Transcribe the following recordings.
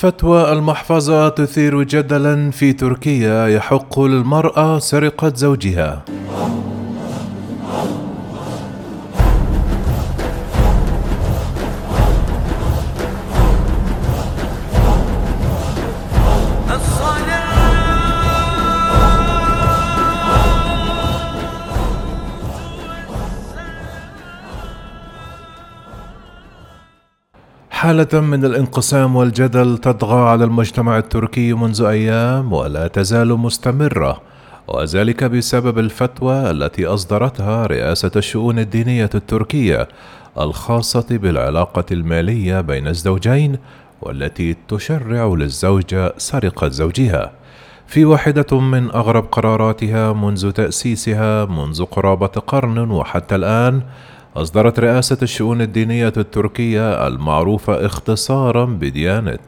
فتوى المحفظة تثير جدلا في تركيا يحق للمرأة سرقة زوجها. حالة من الانقسام والجدل تطغى على المجتمع التركي منذ أيام ولا تزال مستمرة، وذلك بسبب الفتوى التي أصدرتها رئاسة الشؤون الدينية التركية الخاصة بالعلاقة المالية بين الزوجين والتي تشرع للزوجة سرقة زوجها. في واحدة من أغرب قراراتها منذ تأسيسها منذ قرابة قرن وحتى الآن أصدرت رئاسة الشؤون الدينية التركية المعروفة اختصارا بديانة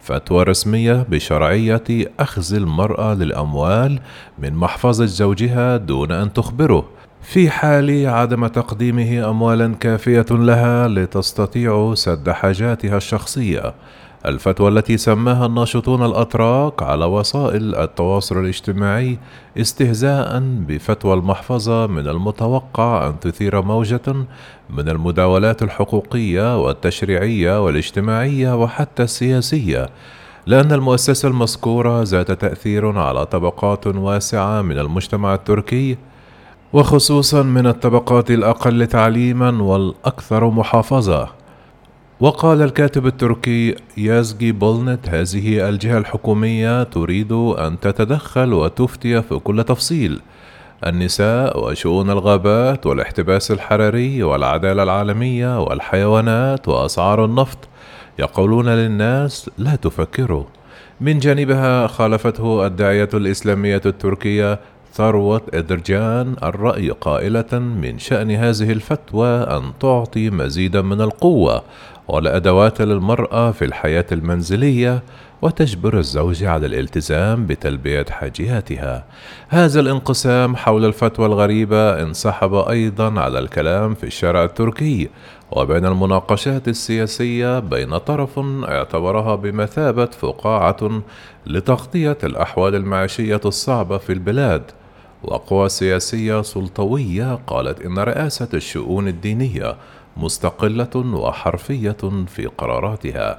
فتوى رسمية بشرعية أخذ المرأة للأموال من محفظة زوجها دون أن تخبره. في حال عدم تقديمه أموالا كافية لها لتستطيع سد حاجاتها الشخصية. الفتوى التي سماها الناشطون الأتراك على وسائل التواصل الاجتماعي استهزاء بفتوى المحفظة من المتوقع أن تثير موجة من المداولات الحقوقية والتشريعية والاجتماعية وحتى السياسية لأن المؤسسة المذكورة ذات تأثير على طبقات واسعة من المجتمع التركي وخصوصا من الطبقات الأقل تعليما والأكثر محافظة. وقال الكاتب التركي يازجي بولنت هذه الجهة الحكومية تريد أن تتدخل وتفتي في كل تفصيل النساء وشؤون الغابات والاحتباس الحراري والعدالة العالمية والحيوانات وأسعار النفط. يقولون للناس لا تفكروا. من جانبها خالفته الداعية الإسلامية التركية ثروة إدرجان الرأي قائلة من شأن هذه الفتوى أن تعطي مزيدا من القوة والأدوات للمرأة في الحياة المنزلية وتجبر الزوج على الالتزام بتلبية حاجياتها. هذا الانقسام حول الفتوى الغريبة انسحب أيضا على الكلام في الشارع التركي وبين المناقشات السياسية بين طرف اعتبرها بمثابة فقاعة لتغطية الأحوال المعيشية الصعبة في البلاد وقوى سياسية سلطوية قالت إن رئاسة الشؤون الدينية مستقلة وحرفية في قراراتها.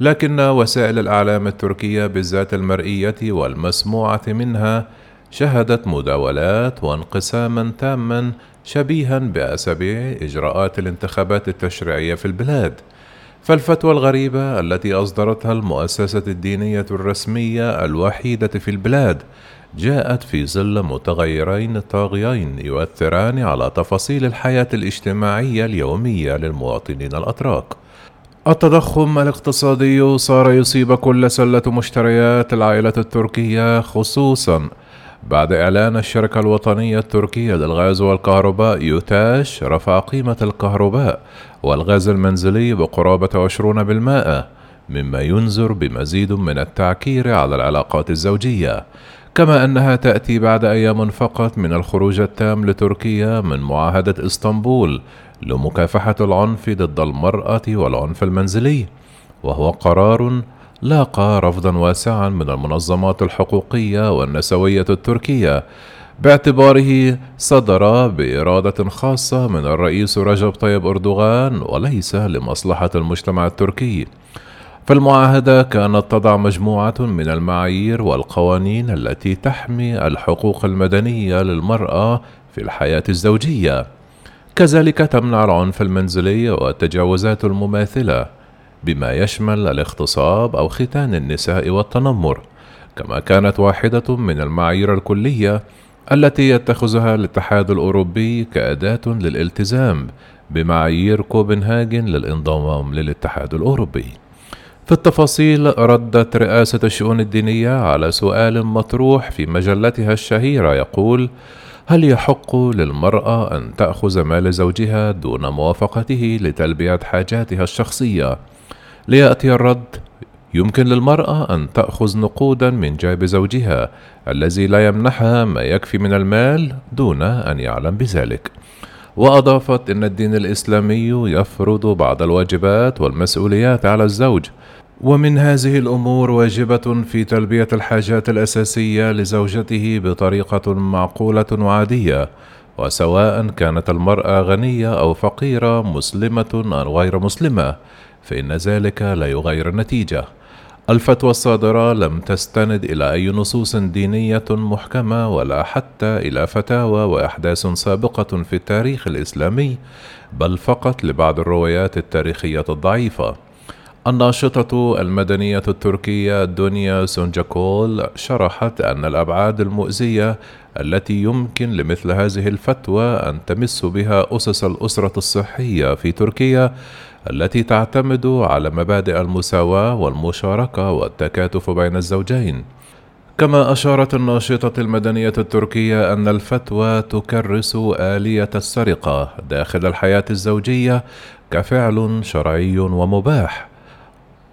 لكن وسائل الإعلام التركية بالذات المرئية والمسموعة منها شهدت مداولات وانقساما تاما شبيها بأسابيع إجراءات الانتخابات التشريعية في البلاد. فالفتوى الغريبة التي أصدرتها المؤسسة الدينية الرسمية الوحيدة في البلاد جاءت في ظل متغيرين طاغيين يؤثران على تفاصيل الحياة الاجتماعية اليومية للمواطنين الأتراك. التضخم الاقتصادي صار يصيب كل سلة مشتريات العائلة التركية خصوصا بعد إعلان الشركة الوطنية التركية للغاز والكهرباء يوتاش رفع قيمة الكهرباء والغاز المنزلي بقرابة 20% مما ينذر بمزيد من التعكير على العلاقات الزوجية كما أنها تأتي بعد أيام فقط من الخروج التام لتركيا من معاهدة إسطنبول لمكافحة العنف ضد المرأة والعنف المنزلي وهو قرار لاقى رفضا واسعا من المنظمات الحقوقية والنسوية التركية باعتباره صدر بإرادة خاصة من الرئيس رجب طيب أردوغان وليس لمصلحة المجتمع التركي. فالمعاهدة كانت تضع مجموعة من المعايير والقوانين التي تحمي الحقوق المدنية للمرأة في الحياة الزوجية. كذلك تمنع العنف المنزلي والتجاوزات المماثلة بما يشمل الاغتصاب أو ختان النساء والتنمر. كما كانت واحدة من المعايير الكلية التي يتخذها الاتحاد الأوروبي كأداة للالتزام بمعايير كوبنهاجن للانضمام للاتحاد الأوروبي. في التفاصيل ردت رئاسة الشؤون الدينية على سؤال مطروح في مجلتها الشهيرة يقول: هل يحق للمرأة أن تأخذ مال زوجها دون موافقته لتلبية حاجاتها الشخصية؟ ليأتي الرد: يمكن للمرأة أن تأخذ نقودا من جيب زوجها الذي لا يمنحها ما يكفي من المال دون أن يعلم بذلك. وأضافت أن الدين الإسلامي يفرض بعض الواجبات والمسؤوليات على الزوج. ومن هذه الأمور واجبة في تلبية الحاجات الأساسية لزوجته بطريقة معقولة وعادية وسواء كانت المرأة غنية أو فقيرة مسلمة أو غير مسلمة فإن ذلك لا يغير النتيجة. الفتوى الصادرة لم تستند إلى أي نصوص دينية محكمة ولا حتى إلى فتاوى وأحداث سابقة في التاريخ الإسلامي، بل فقط لبعض الروايات التاريخية الضعيفة. الناشطة المدنية التركية دنيا سونجاكول شرحت أن الأبعاد المؤذية التي يمكن لمثل هذه الفتوى أن تمس بها أسس الأسرة الصحية في تركيا التي تعتمد على مبادئ المساواة والمشاركة والتكاتف بين الزوجين. كما أشارت الناشطة المدنية التركية أن الفتوى تكرس آلية السرقة داخل الحياة الزوجية كفعل شرعي ومباح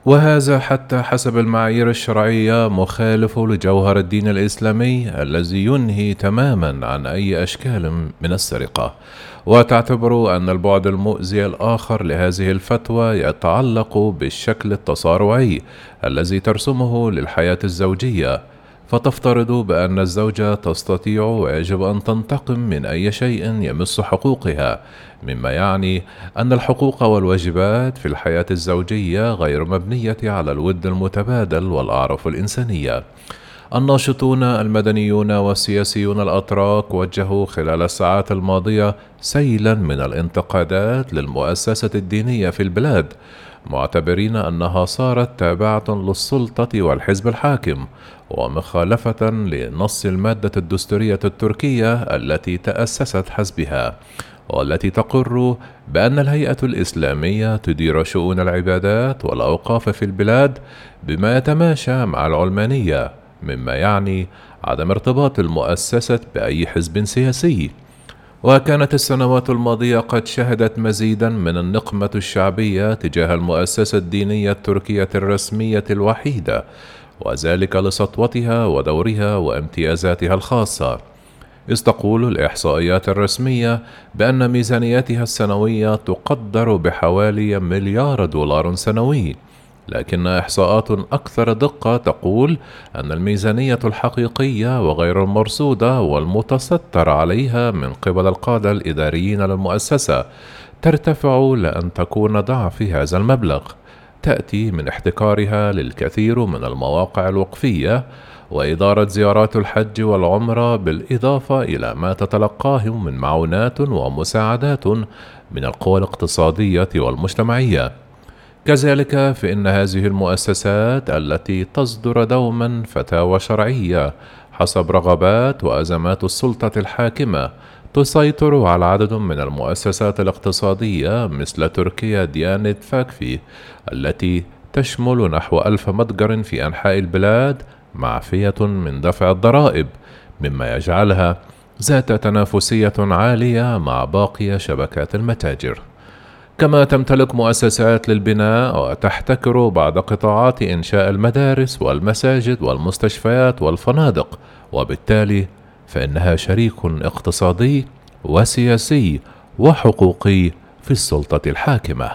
وهذا حتى حسب المعايير الشرعية مخالف لجوهر الدين الإسلامي الذي ينهي تماما عن أي أشكال من السرقة وتعتبر أن البعد المؤذي الآخر لهذه الفتوى يتعلق بالشكل التصارعي الذي ترسمه للحياة الزوجية فتفترض بأن الزوجة تستطيع ويجب أن تنتقم من أي شيء يمس حقوقها، مما يعني أن الحقوق والواجبات في الحياة الزوجية غير مبنية على الود المتبادل والأعراف الإنسانية. الناشطون المدنيون والسياسيون الأتراك وجهوا خلال الساعات الماضية سيلا من الانتقادات للمؤسسة الدينية في البلاد معتبرين أنها صارت تابعة للسلطة والحزب الحاكم ومخالفة لنص المادة الدستورية التركية التي تأسست حسبها والتي تقر بأن الهيئة الإسلامية تدير شؤون العبادات والأوقاف في البلاد بما يتماشى مع العلمانية. مما يعني عدم ارتباط المؤسسة بأي حزب سياسي. وكانت السنوات الماضية قد شهدت مزيدا من النقمة الشعبية تجاه المؤسسة الدينية التركية الرسمية الوحيدة وذلك لسطوتها ودورها وامتيازاتها الخاصة. إذ تقول الإحصائيات الرسمية بأن ميزانيتها السنوية تقدر بحوالي مليار دولار سنوي. لكن إحصاءات أكثر دقة تقول أن الميزانية الحقيقية وغير المرصودة والمتستر عليها من قبل القادة الإداريين للمؤسسة ترتفع لأن تكون ضعف هذا المبلغ تأتي من احتكارها للكثير من المواقع الوقفية وإدارة زيارات الحج والعمرة بالإضافة إلى ما تتلقاه من معونات ومساعدات من القوى الاقتصادية والمجتمعية. كذلك فإن هذه المؤسسات التي تصدر دوما فتاوى شرعية حسب رغبات وأزمات السلطة الحاكمة تسيطر على عدد من المؤسسات الاقتصادية مثل تركيا ديانة فاكفي التي تشمل نحو ألف متجر في أنحاء البلاد معفية من دفع الضرائب مما يجعلها ذات تنافسية عالية مع باقي شبكات المتاجر. كما تمتلك مؤسسات للبناء وتحتكر بعض قطاعات إنشاء المدارس والمساجد والمستشفيات والفنادق وبالتالي فإنها شريك اقتصادي وسياسي وحقوقي في السلطة الحاكمة.